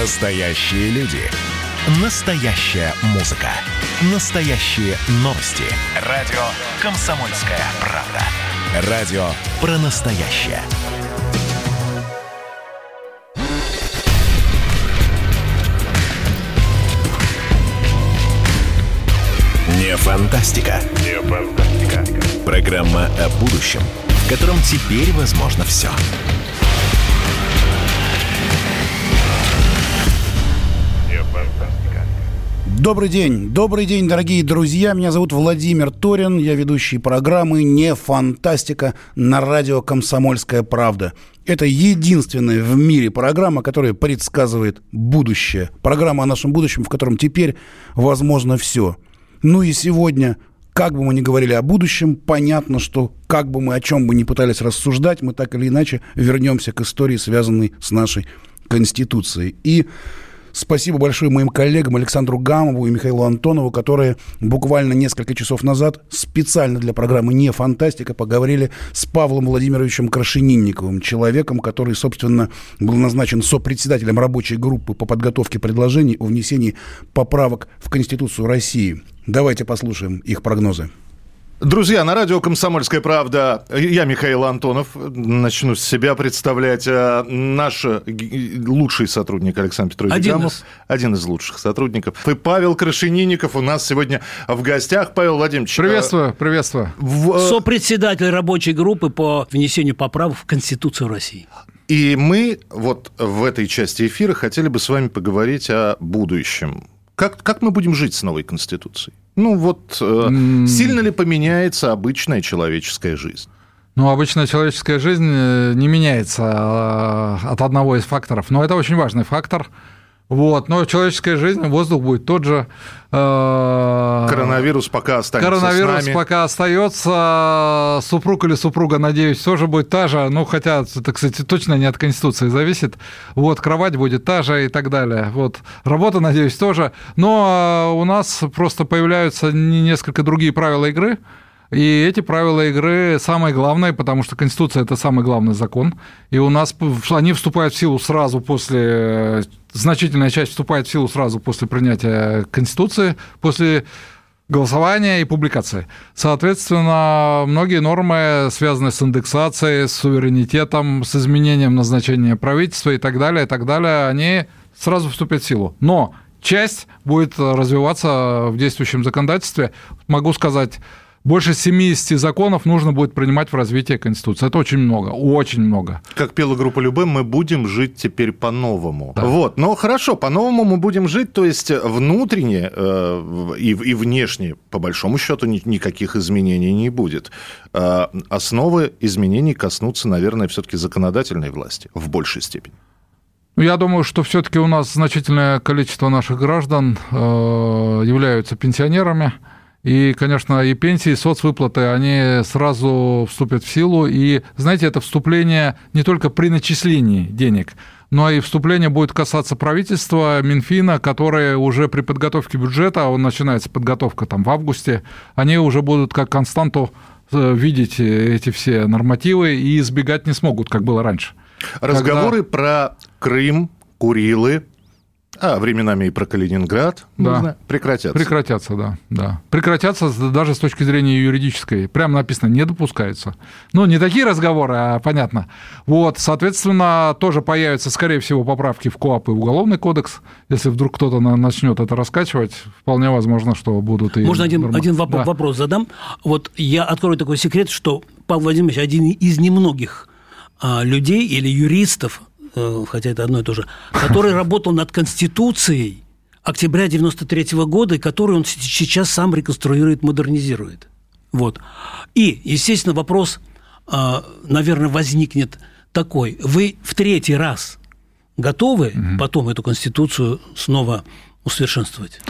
Настоящие люди. Настоящая музыка. Настоящие новости. Радио «Комсомольская правда». Радио про настоящее. Не фантастика. Не фантастика. Программа о будущем, в котором теперь возможно все. Добрый день, добрый день, дорогие друзья. Меня зовут Владимир Торин, я ведущий программы «Не фантастика» на радио «Комсомольская правда». Это единственная в мире программа, которая предсказывает будущее. Программа о нашем будущем, в котором теперь возможно все. Ну и сегодня как бы мы ни говорили о будущем, понятно, что как бы мы о чем бы ни пытались рассуждать, мы так или иначе вернемся к истории, связанной с нашей Конституцией. И Спасибо большое моим коллегам Александру Гамову и Михаилу Антонову, которые буквально несколько часов назад специально для программы «Не фантастика» поговорили с Павлом Владимировичем Крашенинниковым, человеком, который, собственно, был назначен сопредседателем рабочей группы по подготовке предложений о внесении поправок в Конституцию России. Давайте послушаем их прогнозы. Друзья, на радио «Комсомольская правда» я Михаил Антонов. Начну с себя представлять. А, наш лучший сотрудник Александр Петрович один Гамов. Из. Один из лучших сотрудников. И Павел Крашенинников у нас сегодня в гостях. Павел Владимирович. Приветствую, приветствую. В... Сопредседатель рабочей группы по внесению поправок в Конституцию России. И мы вот в этой части эфира хотели бы с вами поговорить о будущем. Как, как мы будем жить с новой Конституцией? Ну вот, э, сильно ли поменяется обычная человеческая жизнь? Ну, обычная человеческая жизнь не меняется э, от одного из факторов, но это очень важный фактор – вот, но человеческая жизнь, воздух будет тот же. Э, коронавирус пока останется Коронавирус с нами. пока остается. Супруг или супруга, надеюсь, тоже будет та же. Ну, хотя это, кстати, точно не от Конституции зависит. Вот, кровать будет та же и так далее. Вот, работа, надеюсь, тоже. Но у нас просто появляются несколько другие правила игры. И эти правила игры самые главные, потому что Конституция – это самый главный закон. И у нас они вступают в силу сразу после... Значительная часть вступает в силу сразу после принятия Конституции, после голосования и публикации. Соответственно, многие нормы, связанные с индексацией, с суверенитетом, с изменением назначения правительства и так далее, и так далее, они сразу вступят в силу. Но часть будет развиваться в действующем законодательстве. Могу сказать, больше 70 законов нужно будет принимать в развитии Конституции. Это очень много, очень много. Как пела группа Любэ, мы будем жить теперь по-новому. Да. Вот, но хорошо, по-новому мы будем жить, то есть внутренне э, и, и внешне, по большому счету, ни, никаких изменений не будет. Э, основы изменений коснутся, наверное, все-таки законодательной власти в большей степени. Ну, я думаю, что все-таки у нас значительное количество наших граждан э, являются пенсионерами. И, конечно, и пенсии, и соцвыплаты, они сразу вступят в силу. И, знаете, это вступление не только при начислении денег, но и вступление будет касаться правительства, Минфина, которые уже при подготовке бюджета, а он начинается подготовка там в августе, они уже будут как константу э, видеть эти все нормативы и избегать не смогут, как было раньше. Разговоры Когда... про Крым, Курилы, а временами и про Калининград да. Знаю, прекратятся. Прекратятся, да, да. Прекратятся даже с точки зрения юридической. Прямо написано, не допускается. Ну, не такие разговоры, а понятно. Вот, соответственно, тоже появятся, скорее всего, поправки в КОАП и Уголовный кодекс. Если вдруг кто-то начнет это раскачивать, вполне возможно, что будут и... Можно один, один вопрос, да. вопрос задам? Вот я открою такой секрет, что Павел Владимирович один из немногих а, людей или юристов, хотя это одно и то же, который работал над Конституцией октября 93 -го года, и который он сейчас сам реконструирует, модернизирует. Вот. И, естественно, вопрос, э, наверное, возникнет такой. Вы в третий раз готовы угу. потом эту Конституцию снова усовершенствовать?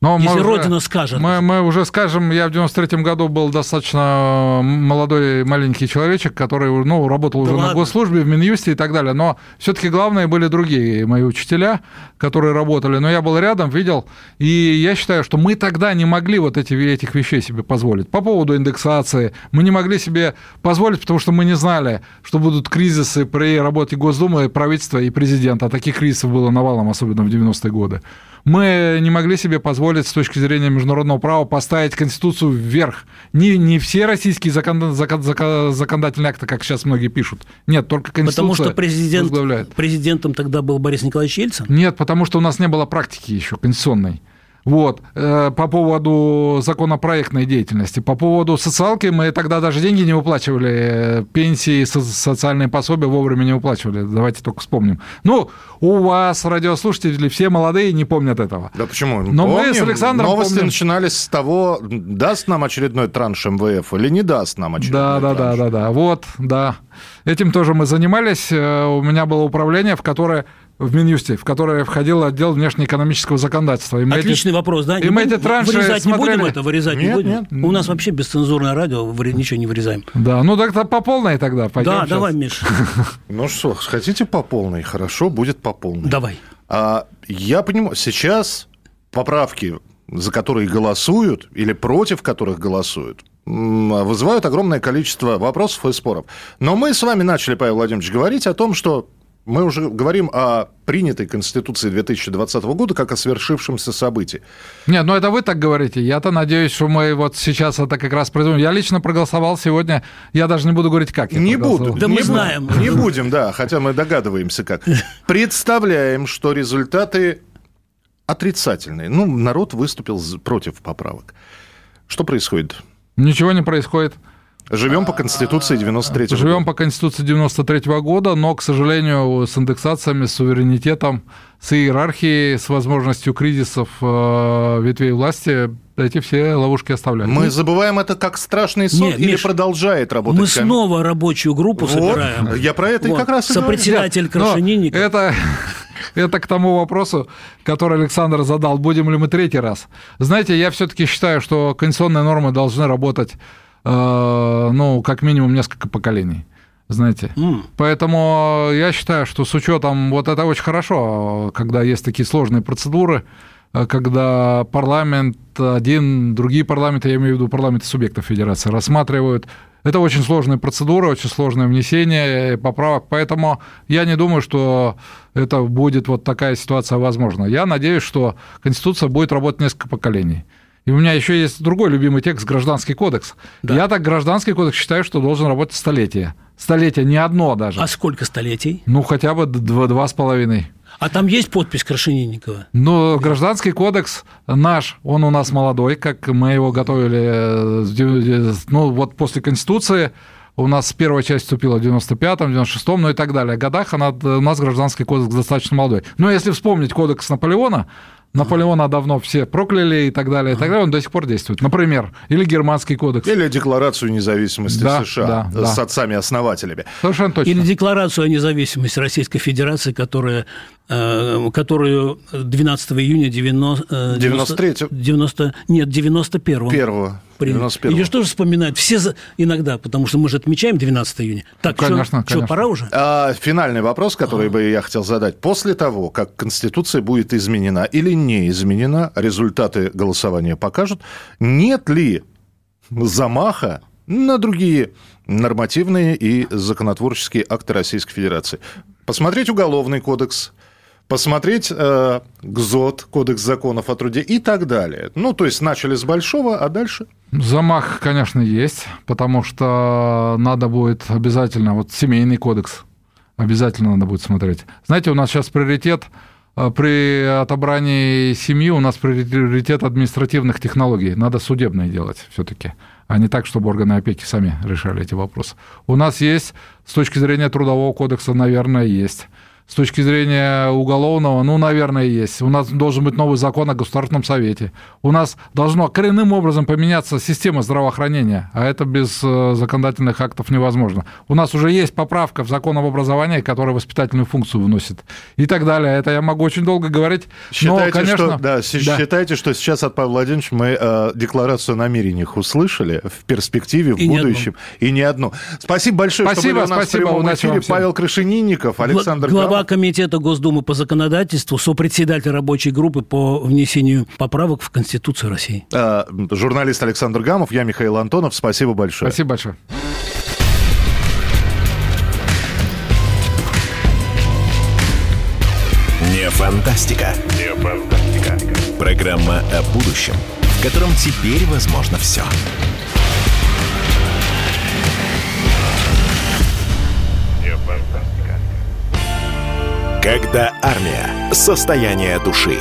Но мы Если уже- Родина скажет. Мы, мы уже скажем, я в 93-м году был достаточно молодой маленький человечек, который ну, работал уже на ладно. госслужбе, в Минюсте и так далее. Но все-таки главные были другие мои учителя, которые работали. Но я был рядом, видел. И я считаю, что мы тогда не могли вот эти, этих вещей себе позволить. По поводу индексации. Мы не могли себе позволить, потому что мы не знали, что будут кризисы при работе Госдумы, правительства и президента. А таких кризисов было навалом, особенно в 90-е годы. Мы не могли себе позволить с точки зрения международного права поставить Конституцию вверх. Не, не все российские закон, закон- закон- законодательные акты, как сейчас многие пишут. Нет, только Конституция Потому что президент, президентом тогда был Борис Николаевич Ельцин. Нет, потому что у нас не было практики еще конституционной. Вот. Э, По поводу законопроектной деятельности. По поводу социалки мы тогда даже деньги не выплачивали, пенсии, со- социальные пособия вовремя не выплачивали. Давайте только вспомним. Ну, у вас, радиослушатели, все молодые не помнят этого. Да почему? Но мы Помним. с Александром Новости помним. начинались с того, даст нам очередной транш МВФ или не даст нам очередной Да, да, да, транш. да, да. Вот, да. Этим тоже мы занимались. Э, У меня было управление, в которое в Минюсте, в которое входил отдел внешнеэкономического законодательства. И мы эти- Отличный вопрос, да? и Не мы эти транши вырезать не смотрели. будем это, вырезать не Нет, будем. нет. У нас вообще бесцензурное радио, ничего не вырезаем. Да, ну так-то по полной тогда. пойдем да, сейчас. давай, Миш, Ну что, хотите по полной? Хорошо, будет по полной. давай. А, я понимаю, сейчас поправки, за которые голосуют или против которых голосуют, вызывают огромное количество вопросов и споров. Но мы с вами начали, Павел Владимирович, говорить о том, что мы уже говорим о принятой Конституции 2020 года как о свершившемся событии. Нет, ну это вы так говорите. Я-то надеюсь, что мы вот сейчас это как раз производим. Я лично проголосовал сегодня. Я даже не буду говорить, как я Не буду. Да не мы знаем. Не будем, да, хотя мы догадываемся как. Представляем, что результаты отрицательные. Ну, народ выступил против поправок. Что происходит? Ничего не происходит. Живем по Конституции 93 Живем по Конституции 93 года, но, к сожалению, с индексациями, с суверенитетом, с иерархией, с возможностью кризисов э, ветвей власти, эти все ловушки оставляют. Мы забываем это как страшный сон Нет, или Миш, продолжает работать Мы коми- снова рабочую группу Вот, собираем. я про это и Вот, как раз и. Сопредседатель Но Крашенинников. Это, это к тому вопросу, который Александр задал, будем ли мы третий раз. Знаете, я все-таки считаю, что конституционные нормы должны работать, ну, как минимум несколько поколений. Знаете, М. поэтому я считаю, что с учетом вот это очень хорошо, когда есть такие сложные процедуры, э, когда парламент один, другие парламенты, я имею в виду парламенты субъектов федерации, рассматривают. Это очень сложные процедуры, очень сложное внесение поправок, поэтому я не думаю, что это будет вот такая ситуация возможна. Я надеюсь, что Конституция будет работать несколько поколений. И у меня еще есть другой любимый текст «Гражданский кодекс». Да. Я так Гражданский кодекс считаю, что должен работать столетие. Столетие, не одно даже. А сколько столетий? Ну, хотя бы два, два с половиной. А там есть подпись Крашенинникова? Но гражданский кодекс наш, он у нас молодой, как мы его готовили, э, дев- ну, вот после Конституции, у нас первая часть вступила в 95-м, 96-м, ну и так далее. годах она, у нас гражданский кодекс достаточно молодой. Но если вспомнить кодекс Наполеона, Наполеона давно все прокляли и так далее, и так далее, он до сих пор действует. Например, или германский кодекс. Или Декларацию независимости Да, США да, с да. отцами-основателями. Совершенно точно. Или декларацию о независимости Российской Федерации, которая, э, которую 12 июня 90, э, 93-го. 90, нет, 91 Первого. 91-го. Или что же вспоминают? Все за- иногда, потому что мы же отмечаем 12 июня. Так, Ну, конечно, что, пора уже? А, финальный вопрос, который бы я хотел задать. После того, как Конституция будет изменена или не изменена, результаты голосования покажут, нет ли замаха на другие нормативные и законотворческие акты Российской Федерации. Посмотреть Уголовный кодекс, посмотреть э, ГЗОТ, Кодекс законов о труде и так далее. Ну, то есть начали с большого, а дальше... Замах, конечно, есть, потому что надо будет обязательно, вот семейный кодекс, обязательно надо будет смотреть. Знаете, у нас сейчас приоритет э, при отобрании семьи, у нас приоритет административных технологий. Надо судебные делать все-таки, а не так, чтобы органы опеки сами решали эти вопросы. У нас есть, с точки зрения трудового кодекса, наверное, есть. С точки зрения уголовного, ну, наверное, есть. У нас должен быть новый закон о Государственном Совете. У нас должно коренным образом поменяться система здравоохранения, а это без э, законодательных актов невозможно. У нас уже есть поправка в закон об образовании, которая воспитательную функцию вносит и так далее. Это я могу очень долго говорить. Считайте, но, конечно, что, да, да. считайте, что сейчас от Павла Владимировича мы э, декларацию о намерениях услышали в перспективе, в и будущем, не и не одну. Спасибо большое, спасибо, что были у нас спасибо, в прямом эфире. Павел Крашенинников, Александр Глава Глава комитета Госдумы по законодательству, сопредседатель рабочей группы по внесению поправок в Конституцию России. А, журналист Александр Гамов, я Михаил Антонов. Спасибо большое. Спасибо большое. Не фантастика. Не фантастика. Программа о будущем, в котором теперь возможно все. Когда армия. Состояние души.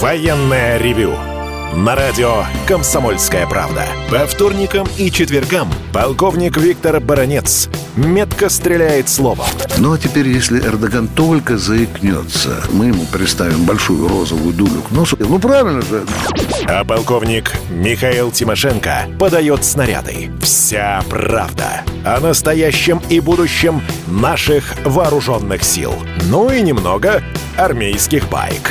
Военное ревю на радио «Комсомольская правда». По вторникам и четвергам полковник Виктор Баранец метко стреляет словом. Ну а теперь, если Эрдоган только заикнется, мы ему представим большую розовую дулю к носу. Ну правильно же. А полковник Михаил Тимошенко подает снаряды. Вся правда о настоящем и будущем наших вооруженных сил. Ну и немного армейских байк.